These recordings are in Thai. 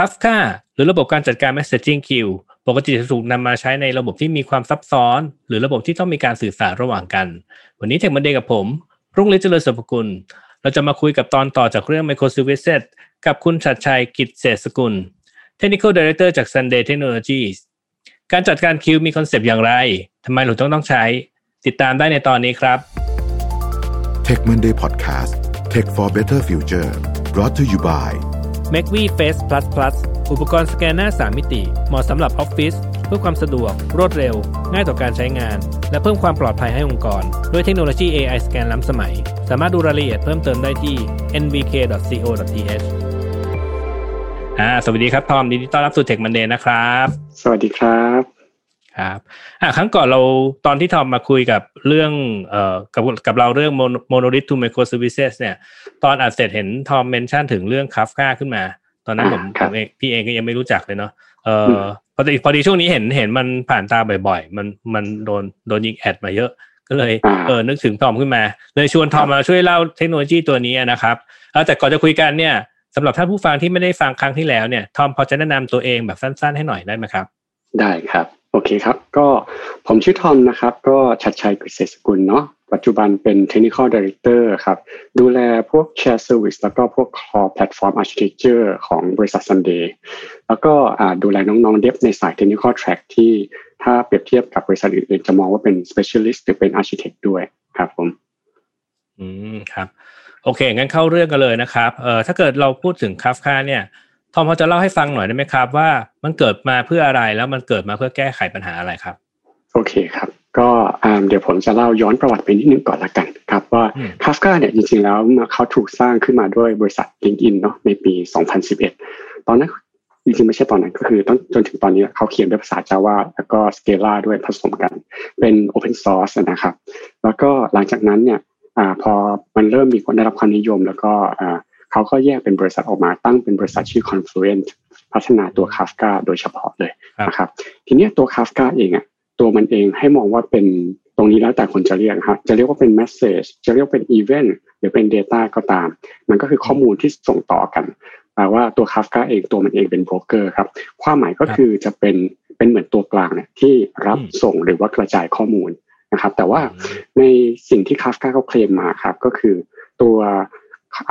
Kafka หรือระบบการจัดการ messaging queue ปกติจะถูกนำมาใช้ในระบบที่มีความซับซ้อน หรือระบบที่ต้องมีการสื่อสารระหว่างกัน วันนี้เทคมันเดย์กับผม รุ่งฤทธิ์เจริญสุภกุล เราจะมาคุยกับตอนต่อจากเรื่อง Microservices กับคุณชัดชัยกิจเศษสกุล Technical Director จาก Sunday Technologies การจัดการคิวมีคอนเซปต์อย่างไรทำไมเราต้องต้องใช้ ติดตามได้ในตอนนี้ครับ Tech Monday Podcast Tech for Better Future brought to you by m a c v Face Plus Plus อุปกรณ์สแกนหน้า 3 มิติ เหมาะสำหรับออฟฟิศเพื่อความสะดวก รวดเร็ว ง่ายต่อการใช้งาน และเพิ่มความปลอดภัยให้องค์กร ด้วยเทคโนโลยี AI สแกนล้ำสมัย สามารถดูรายละเอียดเพิ่มเติมได้ที่ nvk.co.th อ่าสวัสดีครับ ทอมยินดีต้อนรับสู่ Tech Monday นะครับ สวัสดีครับ ครับอ่าครั้งก่อนเราตอนที่ทอมมาคุยกับเรื่องเอ่อกับกับเราเรื่อง monolith to microservices เนี่ย ตอนอัดเสร็จเห็นทอมเมนชั่นถึงเรื่อง Kafka ขึ้นมา ตอนนั้นผมผมเองพี่เองก็ยังไม่รู้จักเลยเนาะเอ่อพอดีพอดีช่วงนี้เห็นเห็นมันผ่านตาบ่อยๆ มันมันโดนโดนยิงแอดมาเยอะ ก็เลยเออนึกถึงทอมขึ้นมา เลยชวนทอมมาช่วยเล่าเทคโนโลยีตัวนี้นะครับแต่ก่อนจะคุยกันเนี่ยสำหรับท่านผู้ฟังที่ไม่ได้ฟังครั้งที่แล้วเนี่ยทอมพอจะแนะนำตัวเองแบบสั้น ๆ ให้หน่อยได้ไหมครับ ได้ครับ โอเคครับ ก็ผมชื่อทอมนะครับ ก็ชัดชัยกฤษสกุลเนาะปัจจุบันเป็น Technical Director ครับ ดูแลพวก Share Service แล้วก็พวก Core Platform Architecture ของบริษัท Sunday แล้วก็ดูแลน้องๆเดฟในสาย Technical Track ที่ถ้าเปรียบเทียบกับบริษัทอื่นๆ จะมองว่าเป็น Specialist หรือเป็น Architect ด้วยครับผม อืมครับ โอเค งั้นเข้าเรื่องกันเลยนะครับเอ่อถ้าเกิดเราพูดถึงคาฟคาเนี่ย ทอมพอจะเล่าให้ฟังหน่อยได้ไหมครับ ว่ามันเกิดมาเพื่ออะไรแล้วมันเกิดมาเพื่อแก้ไขปัญหาอะไรครับ โอเคครับ ก็เดี๋ยวผมจะเล่าย้อนประวัติไปนิดนึงก่อนละกันครับว่าคาฟกาเนี่ยจริงๆแล้วเขาถูกสร้างขึ้นมาด้วยบริษัท LinkedIn เนาะในปี 2011 ตอนนั้นจริงๆไม่ใช่ตอนนั้นก็คือต้องจนถึงตอนนี้เขาเขียนด้วยภาษา Java แล้วก็ Scala ด้วยผสมกัน เป็น Open Source นะครับ แล้วก็หลังจากนั้นเนี่ยอพอมันเริ่มมีคนได้รับความนิยม แล้วก็ เขาก็แยกเป็นบริษัทออกมาตั้งเป็นบริษัทชื่อ Confluent พัฒนาตัว Kafka โดยเฉพาะเลยนะครับ ทีนี้ตัว Kafka เองอะตัวมันเองให้มองว่าเป็นตรงนี้แล้วแต่คนจะเรียกครับจะเรียกว่าเป็น message จะเรียกเป็น event หรือเป็น data ก็ตาม มันก็คือข้อมูลที่ส่งต่อกันแปลว่าตัว Kafka เองตัวมันเองเป็นโบรกเกอร์ครับความหมายก็คือจะเป็นเป็นเหมือนตัวกลางเนี่ยที่รับส่งหรือว่ากระจายข้อมูลนะครับแต่ว่าในสิ่งที่ Kafka เขาเคลมมาครับก็คือตัว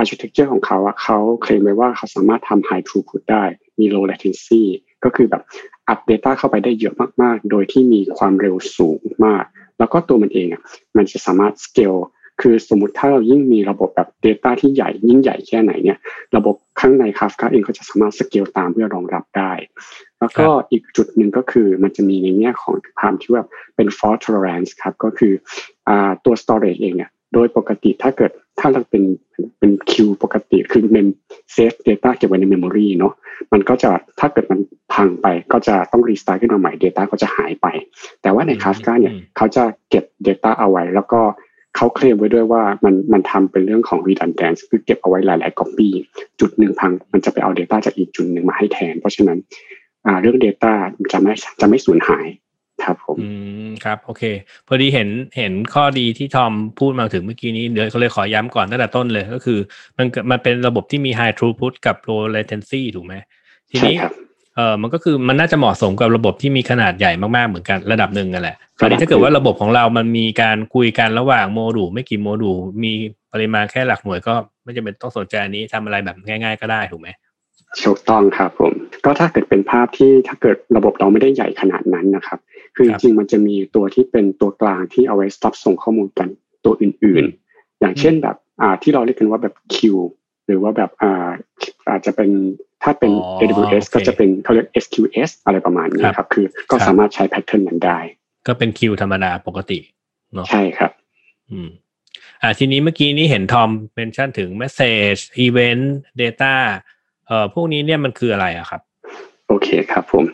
architecture ของเขาอะเขาเคลมไว้ว่าเขาสามารถทำ high throughput ได้ มี low latency ก็คือแบบอัด Data เข้าไปได้เยอะมากๆ โดยที่มีความเร็วสูงมาก แล้วก็ตัวมันเองอะมันจะสามารถ scale คือสมมติถ้าเรายิ่งมีระบบแบบ Data ที่ใหญ่ยิ่งใหญ่แค่ไหนเนี่ย ระบบข้างใน Kafka เองก็จะสามารถ scale ตามเพื่อรองรับได้ แล้วก็อีกจุดหนึ่งก็คือมันจะมีในแง่ของความที่ว่าเป็น fault tolerance ครับ ก็คือตัว storage เองเนี่ย โดยปกติถ้าเกิดถ้าเราเป็นเป็นคิวปกติคือเป็น save data เก็บไว้ใน memory เนาะมันก็จะถ้าเกิดมันพังไปก็จะต้อง restart ขึ้นมาใหม่ Data ก็จะหายไป แต่ว่าใน Kafka เนี่ยเขาจะเก็บ Data เอาไว้ แล้วก็เขาเคลมไว้ด้วยว่ามันมันทำเป็นเรื่องของ redundance คือเก็บเอาไว้หลายๆ copy จุดหนึ่งพัง มันจะไปเอา Data จากอีกจุดหนึ่งมาให้แทน เพราะฉะนั้นเรื่อง Data จะไม่จะไม่สูญหาย ครับผมอืมครับ โอเค พอดีเห็นเห็นข้อดีที่ทอมพูดมาถึงเมื่อกี้นี้เดี๋ยวเขาเลยขอย้ำก่อนตั้งแต่ต้นเลย ก็คือ มันมันเป็นระบบที่มี high throughput กับ low latency ถูกไหมทีนี้เออมันก็คือมันน่าจะเหมาะสมกับระบบที่มีขนาดใหญ่มากๆเหมือนกันระดับหนึ่งกันแหละคราวนี้ถ้าเกิดว่าระบบของเรามันมีการคุยกันระหว่างโมดูลไม่กี่โมดูลมีปริมาณแค่หลักหน่วยก็ไม่จำเป็นต้องสนใจอันนี้ทำอะไรแบบง่าย ๆ ก็ได้ถูกไหม ถูกต้องครับผม ก็ถ้าเกิดเป็นภาพที่ถ้าเกิดระบบเราไม่ได้ใหญ่ขนาดนั้นนะครับ คือจริงมันจะมีตัวที่เป็นตัวกลางที่เอาไว้รับส่งข้อมูลกันตัวอื่นๆ อย่างเช่นแบบอ่าที่เราเรียกกันว่าแบบคิวหรือว่าแบบอ่าอาจจะเป็นถ้าเป็น AWS ก็จะเป็นเขาเรียก SQS อะไรประมาณนี้ครับ คือก็สามารถใช้แพทเทิร์นนั้นได้ ก็เป็นคิวธรรมดาปกติเนาะใช่ครับ อืมอ่าทีนี้เมื่อกี้นี้เห็นทอม mention ถึง Message Event Data เอ่อพวกนี้เนี่ยมันคืออะไรอะครับ โอเคครับผม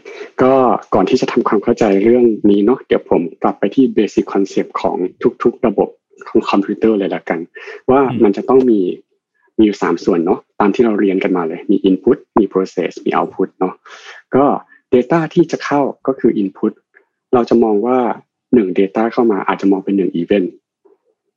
ก็ก่อนที่จะทำความเข้าใจเรื่องนี้เนาะเดี๋ยวผมกลับไปที่ basic concept ของทุกๆ ระบบของคอมพิวเตอร์เลยละกัน ว่ามันจะต้องมีมีอยู่สามส่วนเนาะตามที่เราเรียนกันมาเลยมี Input มี Process มี Output เนาะก็ Data ที่จะเข้าก็คือ Input เราจะมองว่าหนึ่ง Data เข้ามาอาจจะมองเป็นหนึ่ง Event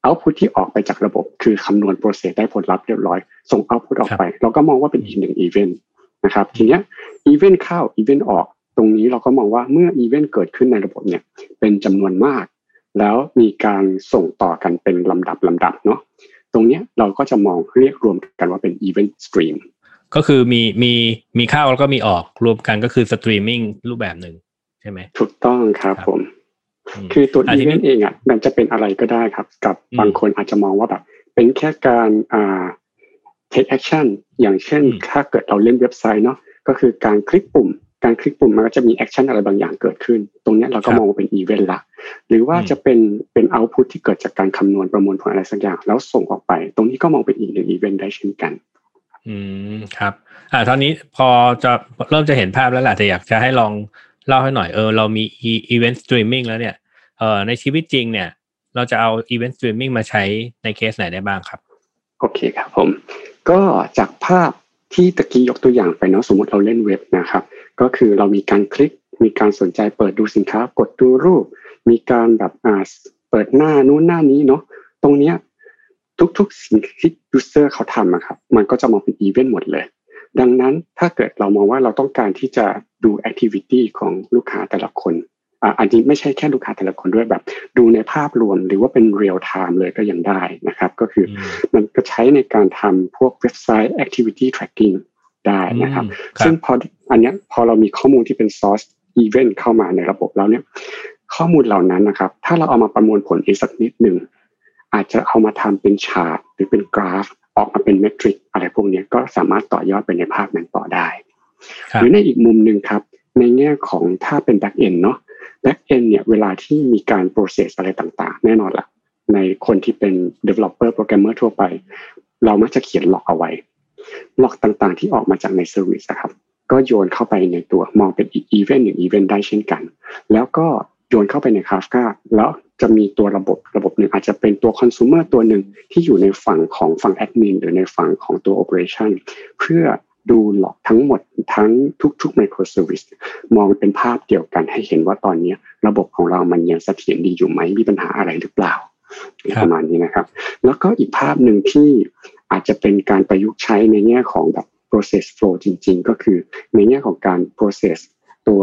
output ที่ออกไปจากระบบคือคำนวณ process ได้ผลลัพธ์เรียบร้อย ส่ง output ออกไป เราก็มองว่าเป็นอีกหนึ่งอีเวนต์นะครับ ทีเนี้ยอีเวนต์เข้าอีเวนต์ออก ตรงนี้เราก็มองว่าเมื่ออีเวนต์เกิดขึ้นในระบบเนี่ยเป็นจำนวนมาก แล้วมีการส่งต่อกันเป็นลำดับลำดับเนาะตรงนี้เราก็จะมองเรียกรวมกันว่าเป็น event streamก็คือมีมีมีเข้าแล้วก็มีออกรวมกันก็คือสตรีมมิ่งรูปแบบหนึ่งใช่ไหมถูกต้องครับผม คือตัวอีเวนต์เองอะมันจะเป็นอะไรก็ได้ครับ กับบางคนอาจจะมองว่าแบบ เป็นแค่การอ่า take action อย่างเช่น ถ้าเกิดเราเล่นเว็บไซต์เนาะก็คือการคลิกปุ่ม การคลิกปุ่มมันก็จะมี action อะไรบางอย่างเกิดขึ้น ตรงนี้เราก็มองว่าเป็นอีเวนต์ละหรือว่าจะเป็นเป็น output ที่เกิดจากการคำนวณประมวลผลอะไรสักอย่าง แล้วส่งออกไป ตรงนี้ก็มองเป็นอีกหนึ่งอีเวนต์ได้เช่นกัน อืมครับ อ่าตอนนี้พอจะเริ่มจะเห็นภาพแล้วแหละแต่อยากจะให้ลอง เล่าให้หน่อยเออเรามี event streaming แล้วเนี่ยเออในชีวิตจริงเนี่ย เราจะเอา event streaming มาใช้ในเคสไหนได้บ้างครับโอเคครับผม ก็จากภาพที่ตะกี้ยกตัวอย่างไปเนาะสมมติเราเล่นเว็บนะครับ ก็คือเรามีการคลิกมีการสนใจเปิดดูสินค้ากดดูรูป มีการแบบอ่าเปิดหน้านู้นหน้านี้เนาะตรงเนี้ยทุกๆสิ่งที่ user เขาทำอะครับ มันก็จะมองเป็นอีเวนต์หมดเลย ดังนั้นถ้าเกิดเรามองว่าเราต้องการที่จะดู activity ของลูกค้าแต่ละคนอันนี้ไม่ใช่แค่ลูกค้าแต่ละคนด้วยแบบ ดูในภาพรวมหรือว่าเป็นเรียลไทม์เลยก็ยังได้นะครับ ก็คือมันก็ใช้ในการทำพวกเว็บไซต์ activity tracking ได้นะครับ ซึ่งพออันนี้พอเรามีข้อมูลที่เป็น source event เข้ามาในระบบแล้วเนี่ย ข้อมูลเหล่านั้นนะครับ ถ้าเราเอามาประมวลผลอีกสักนิดหนึ่งอาจจะเอามาทำเป็นชาร์ตหรือเป็นกราฟ ออกมาเป็นเมทริกอะไร พวกนี้ก็สามารถต่อยอดไปในภาพนั้นต่อได้ หรือในอีกมุมหนึ่งครับ ในแง่ของถ้าเป็น back end เนาะ back end เนี่ยเวลาที่มีการ process อะไรต่างๆ แน่นอนละในคนที่เป็น developer programmer ทั่วไป เรามักจะเขียนหลอกเอาไว้หลอกต่างๆ ที่ออกมาจากใน service ครับก็โยนเข้าไปในตัวมองเป็นอีก event หนึ่ง event ได้เช่นกัน แล้วก็ โยนเข้าไปใน Kafka แล้วจะมีตัวระบบระบบหนึ่งอาจจะเป็นตัว consumer ตัวหนึ่งที่อยู่ในฝั่งของฝั่ง admin หรือในฝั่งของตัว operation เพื่อดูหลอกทั้งหมดทั้งทุกๆ microservice มองเป็นภาพเดียวกันให้เห็นว่าตอนนี้ระบบของเรามันยังเสถียรดีอยู่ไหมมีปัญหาอะไรหรือเปล่าประมาณนี้นะครับ แล้วก็อีกภาพหนึ่งที่อาจจะเป็นการประยุกต์ใช้ในแง่ของแบบ process flow จริง ๆ ก็คือในแง่ของการ process ตัว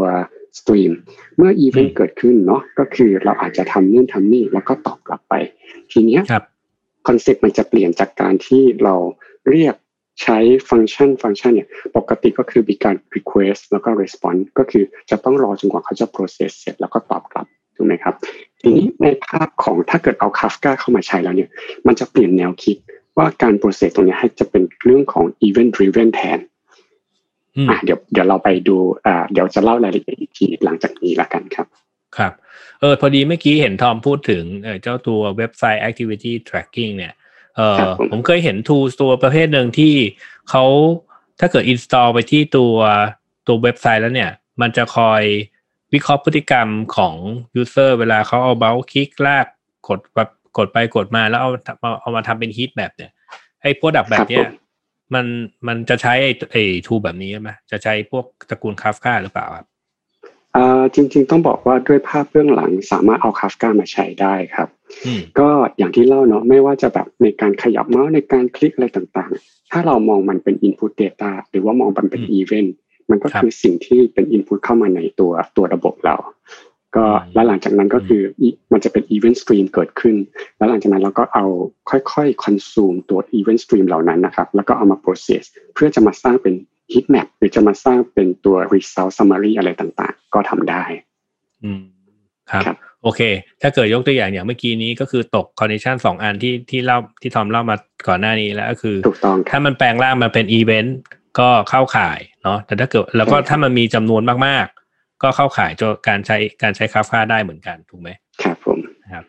stream เมื่อ event เกิดขึ้นเนาะก็คือเราอาจจะทำนู่นทำนี่แล้วก็ตอบกลับไป ทีเนี้ย concept มันจะเปลี่ยนจากการที่เราเรียกใช้ฟังก์ชันฟังก์ชันเนี่ยปกติก็คือมีการ request แล้วก็ response ก็คือจะต้องรอจนกว่าเขาจะ process เสร็จแล้วก็ตอบกลับถูกไหมครับ ทีนี้ในภาพของถ้าเกิดเอา Kafka เข้ามาใช้แล้วเนี่ย มันจะเปลี่ยนแนวคิดว่าการ process ตรงนี้ให้จะเป็นเรื่องของ event driven แทนอ่า เดี๋ยวเดี๋ยวเราไปดูอ่าเดี๋ยวจะเล่ารายละเอียดอีกทีหลังจากนี้ละกันครับ ครับ เออพอดีเมื่อกี้เห็นทอมพูดถึงเจ้าตัวเว็บไซต์ activity tracking เนี่ยเออผมเคยเห็น tools ตัวประเภทหนึ่งที่เขาถ้าเกิด install ไปที่ตัวตัวเว็บไซต์แล้วเนี่ย มันจะคอยวิเคราะห์พฤติกรรมของ user เวลาเขาเอาเบลคลิกลากกดแบบกดไปกดมาแล้วเอาเอามาทำเป็นฮีทแบบเนี่ยไอ้พวกดักแบบเนี้ย มันมันจะใช้ไอ้ไอ้ทูแบบนี้ไหมจะใช้พวกตระกูลคาฟกาหรือเปล่าครับอ่าจริงๆต้องบอกว่าด้วยภาพเบื้องหลังสามารถเอาคาฟกามาใช้ได้ครับ ก็อย่างที่เล่าเนาะไม่ว่าจะแบบในการขยับเมาส์ในการคลิกอะไรต่างๆ ถ้าเรามองมันเป็น Input Data หรือว่ามองมันเป็น Event มันก็คือสิ่งที่เป็น Input เข้ามาในตัวตัวระบบเรา ก็แล้วหลังจากนั้นก็คือมันจะเป็น Event Stream เกิดขึ้น แล้วหลังจากนั้นเราก็เอาค่อยๆ consume ตัว Event Stream เหล่านั้นนะครับแล้วก็เอามา process เพื่อจะมาสร้างเป็น heat map หรือจะมาสร้างเป็นตัว result summary อะไรต่างๆ ก็ทำได้อืมครับโอเค ถ้าเกิดยกตัวอย่างอย่างเมื่อกี้นี้ก็คือตก condition สองอันที่ที่เล่าที่ทอมเล่ามาก่อนหน้านี้แล้วก็คือถูกต้องถ้ามันแปลงร่างมาเป็นอีเวนต์ก็เข้าข่ายเนาะแต่ถ้าเกิดแล้วก็ถ้ามันมีจำนวนมากๆ ก็เข้าข่ายจการใช้การใช้คาฟ้าได้เหมือนกันถูกไหมครับผมครับ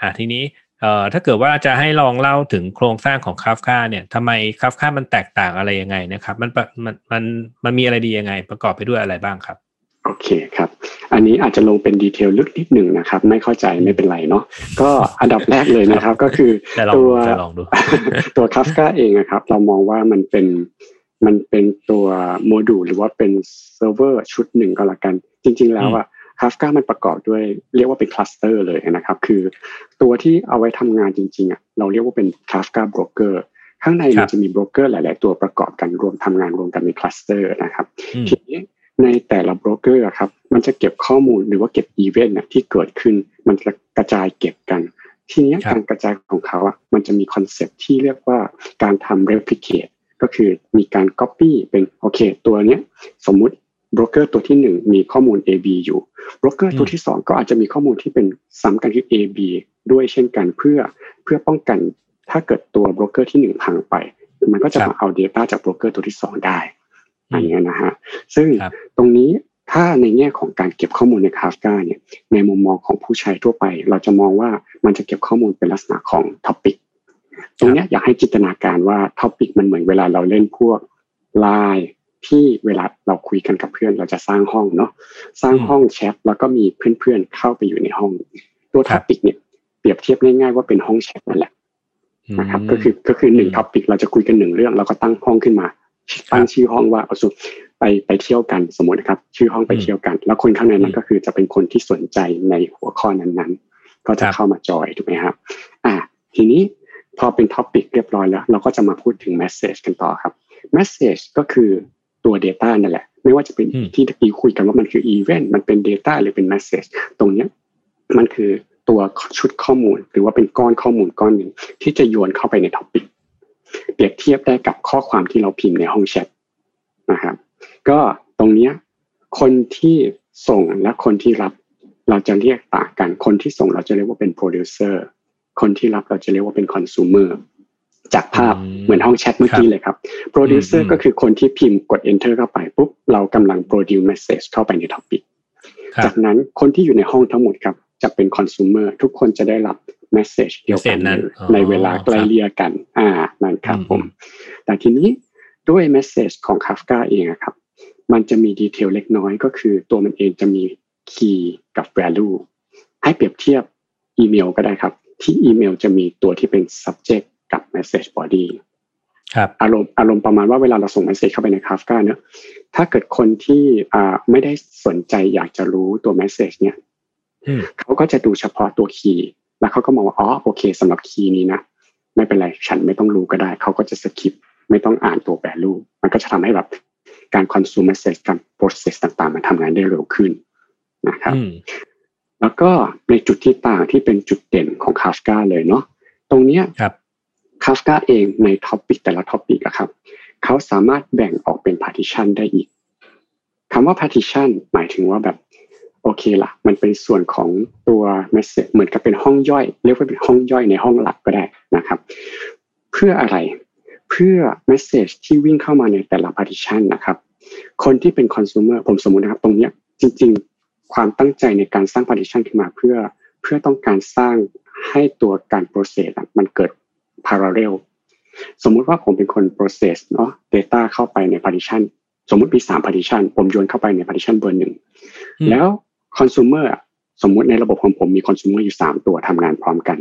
อ่าทีนี้เอ่อถ้าเกิดว่าจะให้ลองเล่าถึงโครงสร้างของคาฟคาเนี่ยทำไมคาฟคามันแตกต่างอะไรยังไงนะครับ มันมันมันมันมีอะไรดียังไง ประกอบไปด้วยอะไรบ้างครับ โอเคครับ อันนี้อาจจะลงเป็นดีเทลลึกนิดหนึ่งนะครับ ไม่เข้าใจไม่เป็นไรเนาะก็อันดับแรกเลยนะครับ ก็คือตัวตัวคัฟกาเองนะครับ เรามองว่ามันเป็น มันเป็นตัวโมดูลหรือว่าเป็นเซิร์ฟเวอร์ชุดหนึ่งก็แล้วกัน จริง ๆ แล้วอะคาฟกามันประกอบด้วยเรียกว่าเป็น cluster เลยนะครับ คือตัวที่เอาไว้ทำงานจริงๆอะเราเรียกว่าเป็น Kafka broker ข้างในมันจะมีโบรกเกอร์หลาย ๆ ตัวประกอบกันรวมทำงานรวมกันใน cluster นะครับทีนี้ในแต่ละโบรกเกอร์ครับมันจะเก็บข้อมูลหรือว่าเก็บอีเวนต์ที่เกิดขึ้น มันจะกระจายเก็บกัน ทีนี้การกระจายของเขาอะมันจะมี concept ที่เรียกว่าการทำ replicate ก็คือมีการ copy เป็นโอเค ตัวเนี้ยสมมุติโบรกเกอร์ตัวที่หนึ่งมีข้อมูล A B อยู่โบรกเกอร์ตัวที่สองก็อาจจะมีข้อมูลที่เป็นซ้ำกันคือ A B ด้วยเช่นกันเพื่อเพื่อป้องกันถ้าเกิดตัวโบรกเกอร์ที่หนึ่งพังไป มันก็จะมาเอา Data จากโบรกเกอร์ตัวที่สองได้อันนี้นะฮะซึ่งตรงนี้ถ้าในแง่ของการเก็บข้อมูลใน Kafka เนี่ยในมุมมองของผู้ใช้ทั่วไป เราจะมองว่ามันจะเก็บข้อมูลเป็นลักษณะของ topic ตรงนี้อยากให้จินตนาการว่า topic มันเหมือนเวลาเราเล่นพวกไลน์ที่เวลาเราคุยกันกับเพื่อนเราจะสร้างห้องเนาะสร้างห้องแชทแล้วก็มีเพื่อนๆเข้าไปอยู่ในห้อง ตัว topic เนี่ยเปรียบเทียบง่ายๆว่าเป็นห้องแชทนั่นแหละนะครับก็คือก็คือหนึ่ง topic เราจะคุยกันหนึ่งเรื่องเราก็ตั้งห้องขึ้นมาตั้งชื่อห้องว่าเอาสุดไปไปเที่ยวกันสมมตินะครับ ชื่อห้องไปเที่ยวกัน แล้วคนข้างในนั้นก็คือจะเป็นคนที่สนใจในหัวข้อนั้นๆ ก็จะเข้ามาจอยถูกไหมครับ อ่าทีนี้ พอเป็น topic เรียบร้อยแล้ว เราก็จะมาพูดถึง message กันต่อครับ message ก็คือตัว Data นั่นแหละ ไม่ว่าจะเป็นที่ตะกี้คุยกันว่ามันคืออีเวนต์มันเป็น Data หรือเป็น message ตรงเนี้ยมันคือตัวชุดข้อมูล หรือว่าเป็นก้อนข้อมูลก้อนหนึ่งที่จะโยนเข้าไปใน topic เปรียบเทียบได้กับข้อความที่เราพิมพ์ในห้องแชทนะครับก็ตรงนี้คนที่ส่งและคนที่รับเราจะเรียกต่างกัน คนที่ส่งเราจะเรียกว่าเป็นโปรดิวเซอร์ คนที่รับเราจะเรียกว่าเป็นคอน sumer จากภาพเหมือนห้องแชทเมื่อกี้เลยครับโปรดิวเซอร์ก็คือคนที่พิมพ์กด enter เข้าไปปุ๊บเรากำลัง produce message เข้าไปใน topic จากนั้นคนที่อยู่ในห้องทั้งหมดครับ จะเป็นคอน sumer ทุกคนจะได้รับ message เดียวกันในเวลาใกล้เรียกัน อ่านั่นครับผม แต่ทีนี้ด้วย message ของ Kafka เองครับ มันจะมีดีเทลเล็กน้อยก็คือตัวมันเองจะมี key กับ value ให้เปรียบเทียบอีเมลก็ได้ครับ ที่อีเมลจะมีตัวที่เป็น subject กับ message body ครับอารมณ์อารมณ์ประมาณว่าเวลาเราส่ง message เข้าไปใน Kafka เนอะถ้าเกิดคนที่อ่าไม่ได้สนใจอยากจะรู้ตัว message เนี่ยเขาก็จะดูเฉพาะตัว key แล้วเขาก็มองว่าอ๋อโอเคสำหรับ key นี้นะไม่เป็นไรฉันไม่ต้องรู้ก็ได้ เขาก็จะ skip ไม่ต้องอ่านตัวแ value มันก็จะทำให้แบบการ consume message การ process ต่างๆ มันทำงานได้เร็วขึ้นนะครับ แล้วก็ในจุดที่ต่างที่เป็นจุดเด่นของ Kafka เลยเนาะตรงเนี้ยครับ Kafka เองใน topic แต่ละ topic อะครับเขาสามารถแบ่งออกเป็น partition ได้อีกคำว่า partition หมายถึงว่าแบบโอเคละมันเป็นส่วนของตัว message เหมือนกับเป็นห้องย่อย เรียกว่าเป็นห้องย่อยในห้องหลักก็ได้นะครับ เพื่ออะไรเพื่อ message ที่วิ่งเข้ามาในแต่ละ partition นะครับ คนที่เป็น consumer ผมสมมตินะครับ ตรงนี้จริง ๆ ความตั้งใจในการสร้าง partition ขึ้นมาเพื่อเพื่อต้องการสร้างให้ตัวการ process มันเกิด parallel สมมุติว่าผมเป็นคน process เนาะ data เข้าไปใน partition สมมุติมีสาม partition ผมโยนเข้าไปใน partition เบอร์หนึ่งแล้ว consumer สมมุติในระบบของผมมี consumer อยู่สามตัวทำงานพร้อมกัน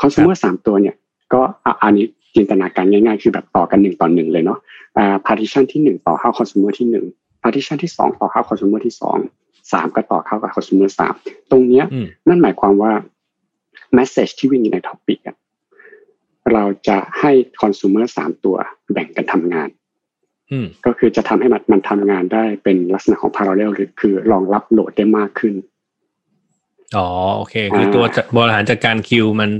consumer สามตัวเนี่ย ก็อันนี้จินตนาการง่ายๆ คือแบบต่อกันหนึ่งต่อหนึ่งเลยเนาะอ่า partition ที่หนึ่งต่อเข้า consumer ที่หนึ่ง partition ที่สองต่อเข้า consumer ที่สอง สามก็ต่อเข้ากับ consumer สามตรงเนี้ยนั่นหมายความว่า message ที่วิ่งใน topic อะเราจะให้ consumer สามตัวแบ่งกันทำงานก็คือจะทำให้มันมันทำงานได้เป็นลักษณะของ parallel หรือคือรองรับโหลดได้มากขึ้นอ๋อโอเค คือตัวบริหารจัดการคิวมัน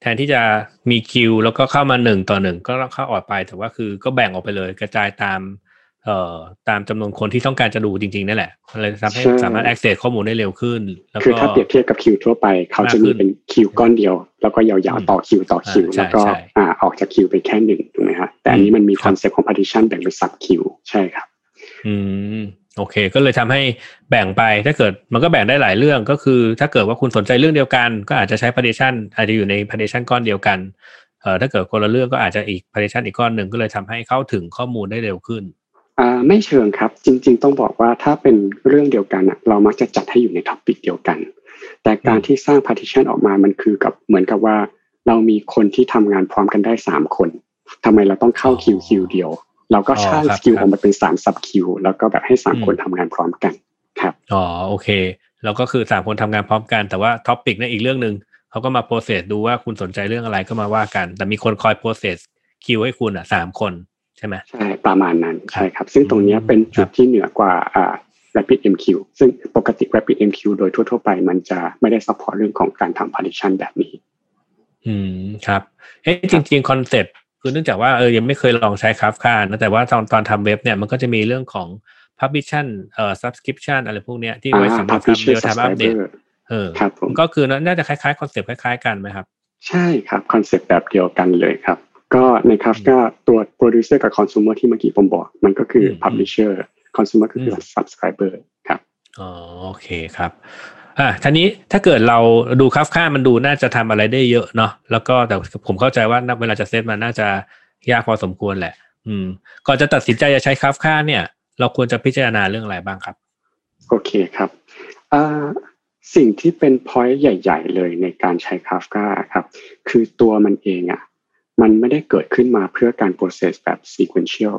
แทนที่จะมีคิวแล้วก็เข้ามาหนึ่งต่อหนึ่งก็เข้าออกไปแต่ว่าคือก็แบ่งออกไปเลยกระจายตาม เอ่อตามจำนวนคนที่ต้องการจะดูจริงๆนั่นแหละมันเลยทำให้สามารถ access ข้อมูลได้เร็วขึ้น แล้วคือถ้าเปรียบเทียบกับคิวทั่วไป เขาจะมีเป็นคิวก้อนเดียว แล้วก็ยาวๆต่อคิวต่อคิว แล้วก็อ่าออกจากคิวไปแค่หนึ่งถูกไหมครับแต่อันนี้มันมี concept ของ partition แบ่งเป็น sub คิวใช่ครับ อืมโอเค ก็เลยทำให้แบ่งไปถ้าเกิดมันก็แบ่งได้หลายเรื่องก็คือ ถ้าเกิดว่าคุณสนใจเรื่องเดียวกัน ก็อาจจะใช้ partition อาจจะอยู่ใน partition ก้อนเดียวกันเอ่อถ้าเกิดคนละเรื่องก็อาจจะอีก partition อีกก้อนหนึ่งก็เลยทำให้เข้าถึงข้อมูลได้เร็วขึ้นอ่า ไม่เชิงครับ จริง ๆ ต้องบอกว่าถ้าเป็นเรื่องเดียวกันอะเรามักจะจัดให้อยู่ใน topic เดียวกัน แต่การที่สร้าง partition ออกมามันคือกับเหมือนกับว่า เรามีคนที่ทำงานพร้อมกันได้สามคนทำไมเราต้องเข้าคิวคิวเดียว เราก็ช่างสกิลของมันเป็นสาม sub คิวแล้วก็แบบให้สามคนทำงานพร้อมกันครับอ๋อโอเค แล้วก็คือสามคนทำงานพร้อมกันแต่ว่า topic นั่นอีกเรื่องหนึ่งเขาก็มา process ดูว่าคุณสนใจเรื่องอะไรก็มาว่ากัน แต่มีคนคอย processคิวให้คุณอะสามคนใช่ไหมใช่ประมาณนั้นใช่ครับ ซึ่งตรงนี้เป็นจุดที่เหนือกว่าอ่า RabbitMQ ซึ่งปกติ Rapid MQ โดยทั่ว ๆ ไปมันจะไม่ได้ support เรื่องของการทำ partition แบบนี้ อืมครับเอ๊ะจริงๆคอนเซ็ปต์คือเนื่องจากว่าเออยังไม่เคยลองใช้คาฟคานะแต่ว่าตอนตอนทำเว็บเนี่ยมันก็จะมีเรื่องของ publication เอ่อ subscription อะไรพวกเนี้ยที่ไว้สำหรับทำ real-time update เออครับผมก็คือน่าจะคล้ายๆคอนเซ็ปต์คล้ายๆกันไหมครับ ใช่ครับคอนเซ็ปต์แบบเดียวกันเลยครับ ก็ในคาฟก็ตัวโปรดิวเซอร์กับ consumer ที่เมื่อกี้ผมบอก มันก็คือ publisher consumer ก็คือ subscriber ครับอ๋อโอเคครับอ่าทีนี้ถ้าเกิดเราดูคาฟค่ามันดูน่าจะทำอะไรได้เยอะเนาะแล้วก็แต่ผมเข้าใจว่าเวลาจะเซตมันน่าจะยากพอสมควรแหละ อืม ก่อนจะตัดสินใจจะใช้คาฟค่าเนี่ย เราควรจะพิจารณาเรื่องอะไรบ้างครับ โอเคครับอ่าสิ่งที่เป็น point ใหญ่ ๆ เลยในการใช้คาฟกาครับ คือตัวมันเองอะ่ะ มันไม่ได้เกิดขึ้นมาเพื่อการ process แบบ sequential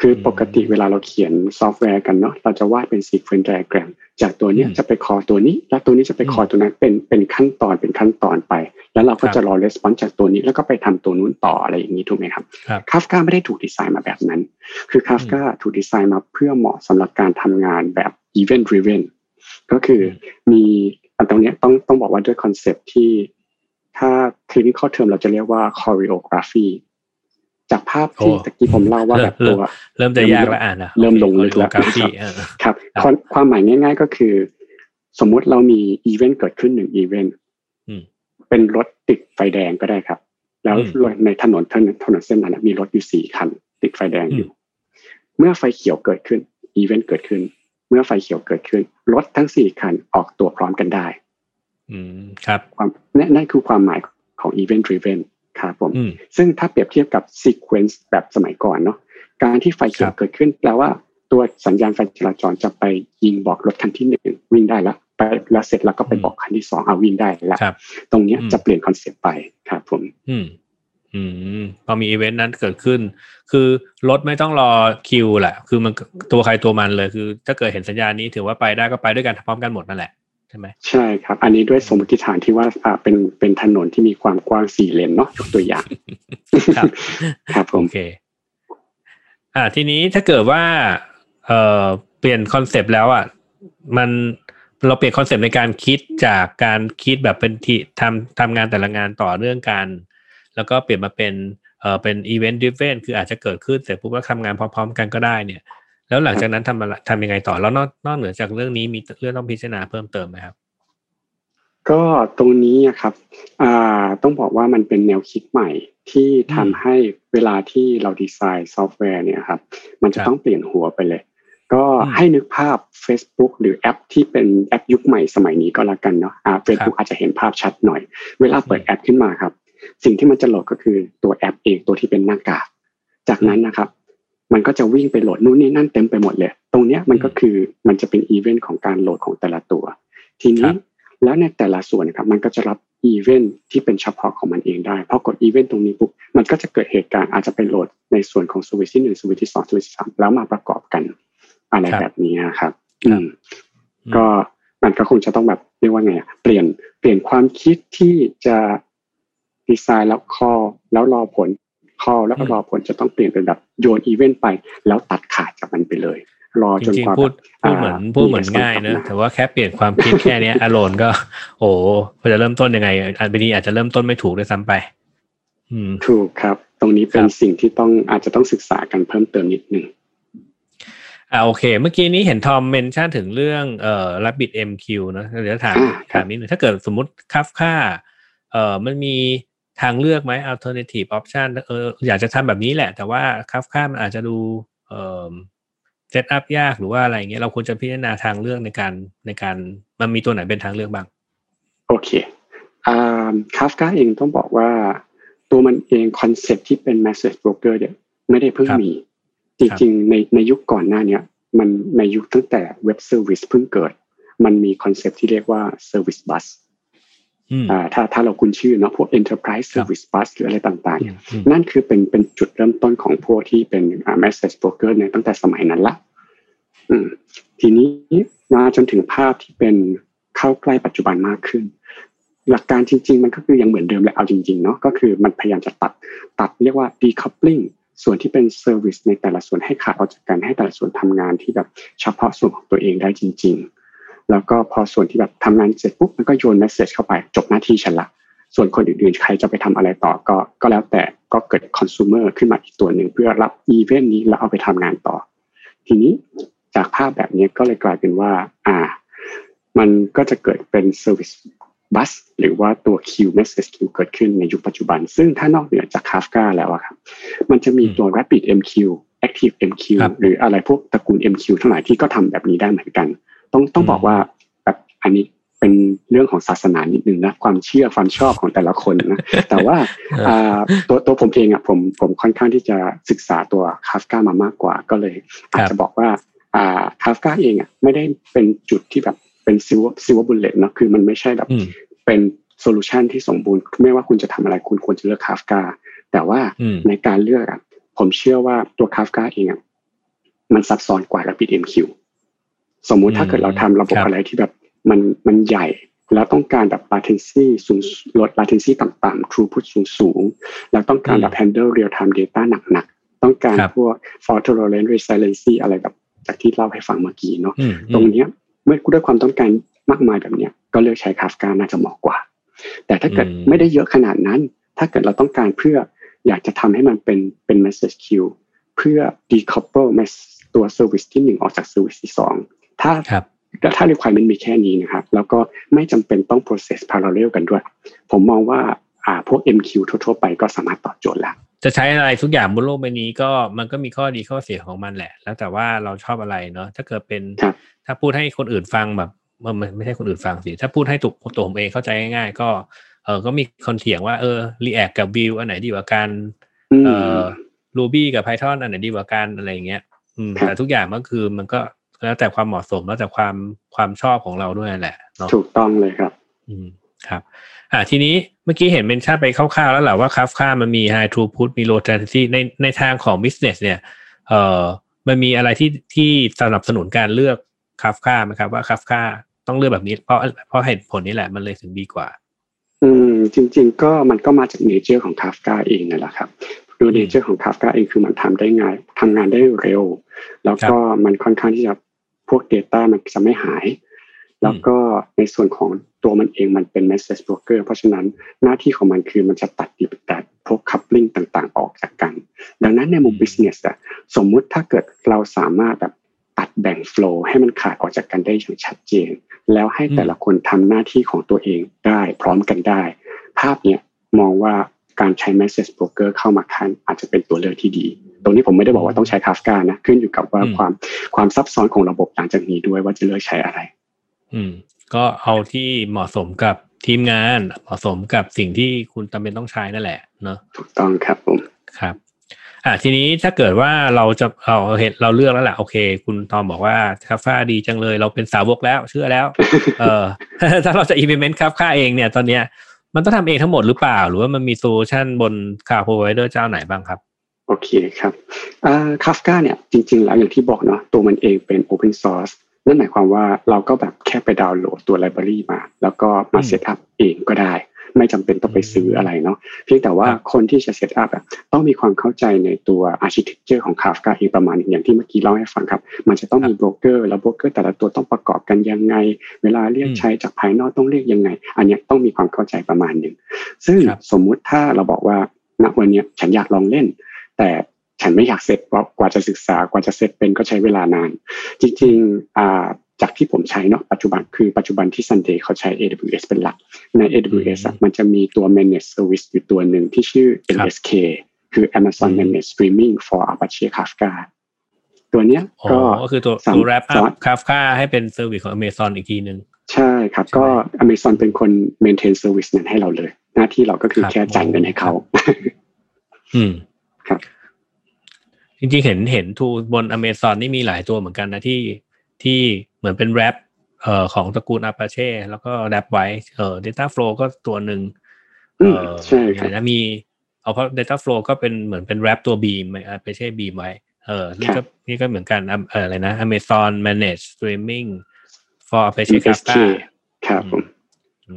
คือปกติเวลาเราเขียนซอฟต์แวร์กันเนาะเราจะวาดเป็น sequence diagram จากตัวนี้จะไป call ตัวนี้ แล้วตัวนี้จะไป call ตัวนั้นเป็นเป็นขั้นตอนเป็นขั้นตอนไป แล้วเราก็จะรอ response จากตัวนี้ แล้วก็ไปทำตัวนู้นต่ออะไรอย่างนี้ถูกไหมครับคาฟกาไม่ได้ถูกดีไซน์มาแบบนั้น คือคาฟกาถูกดีไซน์มาเพื่อเหมาะสำหรับการทำงานแบบ event driven ก็คือมีอันตรงนี้ต้องต้องบอกว่าด้วยคอนเซปที่ ถ้า technical term เราจะเรียกว่า choreography จากภาพที่ตะกี้ผมเล่าว่าแบบตัวเริ่มจะยากแล้วอ่านนะเริ่มลงลึกแล้วครับความหมายง่าย ๆ ก็คือ สมมุติเรามีอีเวนต์เกิดขึ้นหนึ่งอีเวนต์เป็นรถติดไฟแดงก็ได้ครับ แล้วในถนนถนนถนนเส้นนั้นมีรถอยู่สี่คัน ติดไฟแดงอยู่ เมื่อไฟเขียวเกิดขึ้นอีเวนต์เกิดขึ้น เมื่อไฟเขียวเกิดขึ้น รถทั้งสี่คันออกตัวพร้อมกันได้ อืมครับความนั่นคือความหมายของ event driven ครับผม ซึ่งถ้าเปรียบเทียบกับซีเควนซ์แบบสมัยก่อนเนาะการที่ไฟเขียวเกิดขึ้นแปลว่าตัวสัญญาณไฟจราจรจะไปยิงบอกรถคันที่หนึ่งวิ่งได้แล้วไปแล้วเสร็จแล้วก็ไปบอกคันที่สองเอาวิ่งได้แล้วตรงนี้จะเปลี่ยนคอนเซ็ปต์ไปครับผม อืมอืมพอมีอีเวนต์นั้นเกิดขึ้น คือรถไม่ต้องรอคิวแหละ คือมันตัวใครตัวมันเลย คือ ถ้าเกิดเห็นสัญญาณนี้ถือว่าไปได้ก็ไปด้วยกันพร้อมกันหมดนั่นแหละ ช่ไหมใช่ครับ อันนี้ด้วยสมมติฐานที่ว่าอ่าเป็นเป็นถนนที่มีความกว้างสี่เลนเนาะยกตัวอย่างครับครับผมโอเค อ่า ทีนี้ถ้าเกิดว่า เอ่อเปลี่ยนคอนเซปต์แล้วอะมันเราเปลี่ยนคอนเซปต์ในการคิดจากการคิดแบบเป็นที่ทำทำงานแต่ละงานต่อเรื่องกัน แล้วก็เปลี่ยนมาเป็นเอ่อเป็น event driven คืออาจจะเกิดขึ้นเสร็จปุ๊บก็ทำงานพร้อม ๆ กันก็ได้เนี่ย แล้วหลังจากนั้นทำทำยังไงต่อแล้วนอกนอกเหนือจากเรื่องนี้มีเรื่องต้องพิจารณาเพิ่มเติมไหมครับ ก็ตรงนี้ครับอ่าต้องบอกว่ามันเป็นแนวคิดใหม่ที่ทำให้เวลาที่เราดีไซน์ซอฟต์แวร์เนี่ยครับ มันจะต้องเปลี่ยนหัวไปเลย ก็ให้นึกภาพ Facebook หรือแอปที่เป็นแอปยุคใหม่สมัยนี้ก็แล้วกันเนาะอ่าเฟซบุ๊กอาจจะเห็นภาพชัดหน่อย เวลาเปิดแอปขึ้นมาครับ สิ่งที่มันจะโหลดก็คือตัวแอปเองตัวที่เป็นหน้ากากจากนั้นนะครับ มันก็จะวิ่งไปโหลดนู่นนี่นั่นเต็มไปหมดเลย ตรงเนี้ยมันก็คือมันจะเป็นอีเวนต์ของการโหลดของแต่ละตัว ทีนี้แล้วในแต่ละส่วนนะครับมันก็จะรับอีเวนต์ที่เป็นเฉพาะของมันเองได้พอกดอีเวนต์ตรงนี้ปุ๊บมันก็จะเกิดเหตุการณ์อาจจะไปโหลดในส่วนของสวิตที่หนึ่งสวิตที่สองสวิตที่สามแล้วมาประกอบกันอะไรแบบนี้ครับอืมก็มันก็คงจะต้องแบบเรียกว่าไงเปลี่ยนเปลี่ยนความคิดที่จะดีไซน์แล้วคอแล้วรอผล คอแล้วก็รอผลจะต้องเปลี่ยนเป็นแบบโยนอีเวนต์ไป แล้วตัดขาดจากมันไปเลย รอจนกว่าพูดพูดเหมือนพูดเหมือนง่ายเนอะแต่ว่าแค่เปลี่ยนความคิดแค่นี้อารมณ์ก็ โอ้พอจะเริ่มต้นยังไงอันนี้อาจจะเริ่มต้นไม่ถูกด้วยซ้ำไปถูกครับ ตรงนี้เป็นสิ่งที่ต้องอาจจะต้องศึกษากันเพิ่มเติมนิดนึงอ่าโอเค เมื่อกี้นี้เห็นทอมเมนชั่นถึงเรื่องเอ่อ Rabbit MQ นะเดี๋ยวถามถามนิดนึงถ้าเกิดสมมติคัฟค่าเอ่อมันมี ทางเลือกไหม alternative option เอออยากจะทำแบบนี้แหละ แต่ว่าคัฟค่ามันอาจจะดูเอ่อเซตอัพยากหรือว่าอะไรเงี้ยเราควรจะพิจารณาทางเลือกในการในการมันมีตัวไหนเป็นทางเลือกบ้าง โอเคอ่าคาฟกาเองต้องบอกว่า ตัวมันเองคอนเซ็ปที่เป็น message broker เนี่ยไม่ได้เพิ่งมี จริงๆ ในในยุคก่อนหน้านี้มันในยุคตั้งแต่ web service เพิ่งเกิด มันมีคอนเซ็ปที่เรียกว่า service bus อ่าถ้าถ้าเราคุ้นชื่อเนาะพวก enterprise service bus หรืออะไรต่างๆ นั่นคือเป็นเป็นจุดเริ่มต้นของพวกที่เป็นอ่า message broker ในตั้งแต่สมัยนั้นละอืมทีนี้มาจนถึงภาพที่เป็นเข้าใกล้ปัจจุบันมากขึ้น หลักการจริง ๆ มันก็คือยังเหมือนเดิมแหละเอาจริงๆเนาะก็คือมันพยายามจะตัดตัดเรียกว่า decoupling ส่วนที่เป็น service ในแต่ละส่วนให้ขาดออกจากกันให้แต่ละส่วนทำงานที่แบบเฉพาะส่วนของตัวเองได้จริง ๆ แล้วก็พอส่วนที่แบบทำงานเสร็จปุ๊บมันก็โยน message เข้าไปจบหน้าที่ฉันละส่วนคนอื่นๆใครจะไปทำอะไรต่อก็ก็แล้วแต่ก็เกิดคอน sumer ขึ้นมาอีกตัวหนึ่งเพื่อรับอีเวนต์นี้แล้วเอาไปทำงานต่อ ทีนี้จากภาพแบบนี้ก็เลยกลายเป็นว่า อ่า มันก็จะเกิดเป็น service bus หรือว่าตัว queue message queue เกิดขึ้นในยุคปัจจุบัน ซึ่งถ้านอกเหนือจาก Kafka แล้วครับ มันจะมีตัว rapid MQ active MQ หรืออะไรพวกตระกูล MQ ทั้งหลายที่ก็ทำแบบนี้ได้เหมือนกัน ต้องต้องบอกว่าแบบอันนี้เป็นเรื่องของศาสนานิดนึงนะความเชื่อความชอบของแต่ละคนนะแต่ว่าตัวตัวผมเองอะผมผมค่อนข้างที่จะศึกษาตัวคาฟกามามากกว่า ก็เลยอาจจะบอกว่าคาฟกาเองอะไม่ได้เป็นจุดที่แบบเป็น silver silver bullet เนาะคือมันไม่ใช่แบบเป็น solution ที่สมบูรณ์ไม่ว่าคุณจะทำอะไรคุณควรจะเลือกคาฟกาแต่ว่าในการเลือกอะผมเชื่อว่าตัวคาฟกาเองอะมันซับซ้อนกว่า RabbitMQ สมมุติถ้าเกิดเราทำระบบอะไรที่แบบมันมันใหญ่ แล้วต้องการแบบ latency สูงลด latency ต่ำๆ throughput สูงสูงแล้วต้องการแบบ handle real time data หนักๆ ต้องการพวก fault tolerant resiliency อะไรแบบจากที่เล่าให้ฟังเมื่อกี้เนาะตรงเนี้ยเมื่อด้วยความต้องการมากมายแบบเนี้ยก็เลือกใช้ Kafka น่าจะเหมาะกว่า แต่ถ้าเกิดไม่ได้เยอะขนาดนั้น ถ้าเกิดเราต้องการเพื่ออยากจะทำให้มันเป็นเป็น message queue เพื่อ decouple ตัว service ที่หนึ่งออกจาก service ที่สอง ถ้าแต่ถ้า requirement มีแค่นี้นะครับ แล้วก็ไม่จำเป็นต้อง process parallel กันด้วย ผมมองว่าอ่าพวก MQ ทั่วๆไปก็สามารถตอบโจทย์แล้วจะใช้อะไรทุกอย่างบนโลกใบนี้ก็มันก็มีข้อดีข้อเสียของมันแหละ แล้วแต่ว่าเราชอบอะไรเนาะถ้าเกิดเป็นถ้าพูดให้คนอื่นฟังแบบมันไม่ใช่คนอื่นฟังสิถ้าพูดให้ถูกตัวผมเองเข้าใจง่ายๆ ก็เออก็มีคนเถียงว่าเออ React กับ Vue อันไหนดีกว่ากันเออ Ruby กับ Python อันไหนดีกว่ากันอะไรเงี้ยอืมแต่ทุกอย่างมันคือมันก็ แล้วแต่ความเหมาะสมแล้วแต่ความความชอบของเราด้วยแหละเนาะถูกต้องเลยครับ อืมครับ อ่าทีนี้เมื่อกี้เห็นเมนชั่นไปคร่าวๆแล้วแหละว่าคาฟค่ามันมี high throughput มี low latency ในในทางของ business เนี่ย เอ่อมันมีอะไรที่ที่สนับสนุนการเลือกคาฟค่าไหมครับว่าคาฟค่าต้องเลือกแบบนี้ เพราะเพราะเหตุผลนี้แหละมันเลยถึงดีกว่า อืม จริง ๆ ก็มันก็มาจากเนเจอร์ของคาฟกาเองนั่นแหละครับดูเนเจอร์ของคาฟกาเองคือมันทำได้ง่ายทำงานได้เร็ว แล้วก็มันค่อนข้างที่จะ พวก Data มันจะไม่หาย แล้วก็ในส่วนของตัวมันเองมันเป็น message broker เพราะฉะนั้นหน้าที่ของมันคือมันจะตัดดิบตัดพวก coupling ต่างๆ ออกจากกัน ดังนั้นในมุม business อะสมมุติถ้าเกิดเราสามารถแบบตัดแบ่ง flow ให้มันขาดออกจากกันได้อย่างชัดเจน แล้วให้แต่ละคนทำหน้าที่ของตัวเองได้พร้อมกันได้ ภาพเนี้ยมองว่าการใช้ message broker เข้ามาคันอาจจะเป็นตัวเลือกที่ดี ตรงนี้ผมไม่ได้บอกว่าต้องใช้คาฟกานะขึ้นอยู่กับว่าความความซับซ้อนของระบบหลังจากนี้ด้วยว่าจะเลือกใช้อะไร อืม ก็เอาที่เหมาะสมกับทีมงานเหมาะสมกับสิ่งที่คุณจำเป็นต้องใช้นั่นแหละเนาะถูกต้องครับผมครับอ่าทีนี้ถ้าเกิดว่าเราจะเราเห็นเราเลือกแล้วแหละโอเค คุณทอมบอกว่าคาฟ้าดีจังเลย เราเป็นสาวกแล้วเชื่อแล้ว เออถ้าเราจะ implement Kafka เองเนี่ย ตอนเนี้ยมันต้องทำเองทั้งหมดหรือเปล่า หรือว่ามันมี solution บน cloud provider เจ้าไหนบ้างครับ โอเคครับคาฟกาเนี่ยจริงๆ แล้วอย่างที่บอกเนาะตัวมันเองเป็น Open Source นั่นหมายความว่าเราก็แบบแค่ไปดาวน์โหลดตัว library มา แล้วก็มา setup เองก็ได้ ไม่จำเป็นต้องไปซื้ออะไรเนาะเพียงแต่ว่าคนที่จะ setup ต้องมีความเข้าใจในตัว architecture ของ Kafka เองประมาณอย่างที่เมื่อกี้เล่าให้ฟังครับ มันจะต้องมีโบรกเกอร์แล้วโบรกเกอร์แต่ละตัวต้องประกอบกันยังไง เวลาเรียกใช้จากภายนอกต้องเรียกยังไง อันนี้ต้องมีความเข้าใจประมาณหนึ่งซึ่งสมมุติถ้าเราบอกว่าณวันนี้ฉันอยากลองเล่น แต่ฉันไม่อยากเสร็จเพราะกว่าจะศึกษากว่าจะเสร็จเป็นก็ใช้เวลานาน จริงๆจากที่ผมใช้เนาะปัจจุบันคือปัจจุบันที่ Sunday เขาใช้ AWS เป็นหลัก ใน AWS มันจะมีตัว Managed Service อยู่ตัวหนึ่งที่ชื่อ MSK คือ Amazon Managed Streaming for Apache Kafka ตัวเนี้ยก็คือตัวตัว wrap up Kafka ให้เป็น service ของ Amazon อีกทีหนึ่งใช่ครับ ก็ Amazon เป็นคน maintain service นั้นให้เราเลย หน้าที่เราก็คือแค่จ่ายเงินให้เขา อืม ครับ จริงๆเห็นเห็น tool บนอเมซอนนี่มีหลายตัวเหมือนกันนะที่ที่เหมือนเป็น wrap เอ่อของตระกูล Apache แล้วก็ wrap ไว้เอ่อ Data Flow ก็ตัวหนึ่งเออใช่ครับนะมีเอาเพราะ Data Flow ก็เป็นเหมือนเป็นแรปตัว Beam Apache Beam ไว้เออนี่ก็นี่ก็เหมือนกันเอออะไรนะ Amazon Manage Streaming for Apache Kafka ครับผ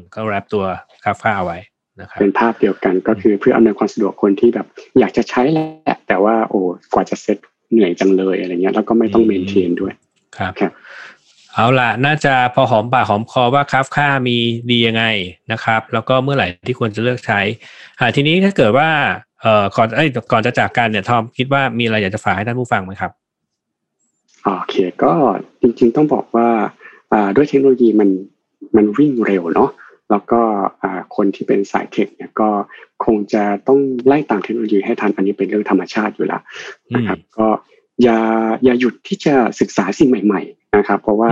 มก็แรปตัวคาฟ้าเอาไว้ นะครับเป็นภาพเดียวกันก็คือเพื่ออำนวยความสะดวกคนที่แบบ อยากจะใช้แหละแต่ว่าโอ้กว่าจะเซ็ตเหนื่อยจังเลยอะไรเงี้ยแล้วก็ไม่ต้องเมนเทนด้วยครับครับเอาล่ะน่าจะพอหอมปากหอมคอว่าคราฟค่ามีดียังไงนะครับ แล้วก็เมื่อไหร่ที่ควรจะเลือกใช้ทีนี้ถ้าเกิดว่าเอ่อก่อนเอ้ยก่อนจะจากกันเนี่ยทอมคิดว่ามีอะไรอยากจะฝากให้ท่านผู้ฟังไหมครับโอเคก็จริงๆต้องบอกว่าด้วยเทคโนโลยีมันมันวิ่งเร็วเนาะ แล้วก็คนที่เป็นสายเทคเนี่ยก็คงจะต้องไล่ตามเทคโนโลยีให้ทันอันนี้เป็นเรื่องธรรมชาติอยู่แล้วนะครับ ก็อย่าอย่าหยุดที่จะศึกษาสิ่งใหม่ ๆ นะครับ เพราะว่า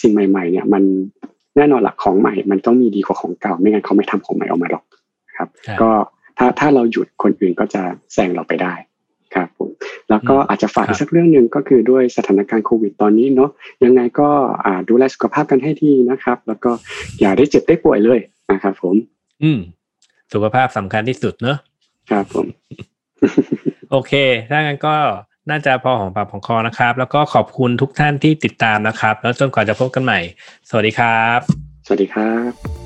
สิ่งใหม่ ๆ เนี่ยมันแน่นอนหลักของใหม่ มันต้องมีดีกว่าของเก่า ไม่งั้นเขาไม่ทำของใหม่ออกมาหรอกครับ ก็ถ้าถ้าเราหยุดคนอื่นก็จะแซงเราไปได้ ครับผมแล้วก็อาจจะฝากอีกสักเรื่องหนึ่งก็คือด้วยสถานการณ์โควิดตอนนี้เนาะยังไงก็ดูแลสุขภาพกันให้ดีนะครับ แล้วก็อย่าได้เจ็บได้ป่วยเลยนะครับผม อืม สุขภาพสำคัญที่สุดเนอะครับผม โอเค ถ้างั้นก็น่าจะพอของปากของคอนะครับ แล้วก็ขอบคุณทุกท่านที่ติดตามนะครับ แล้วจนกว่าจะพบกันใหม่ สวัสดีครับ สวัสดีครับ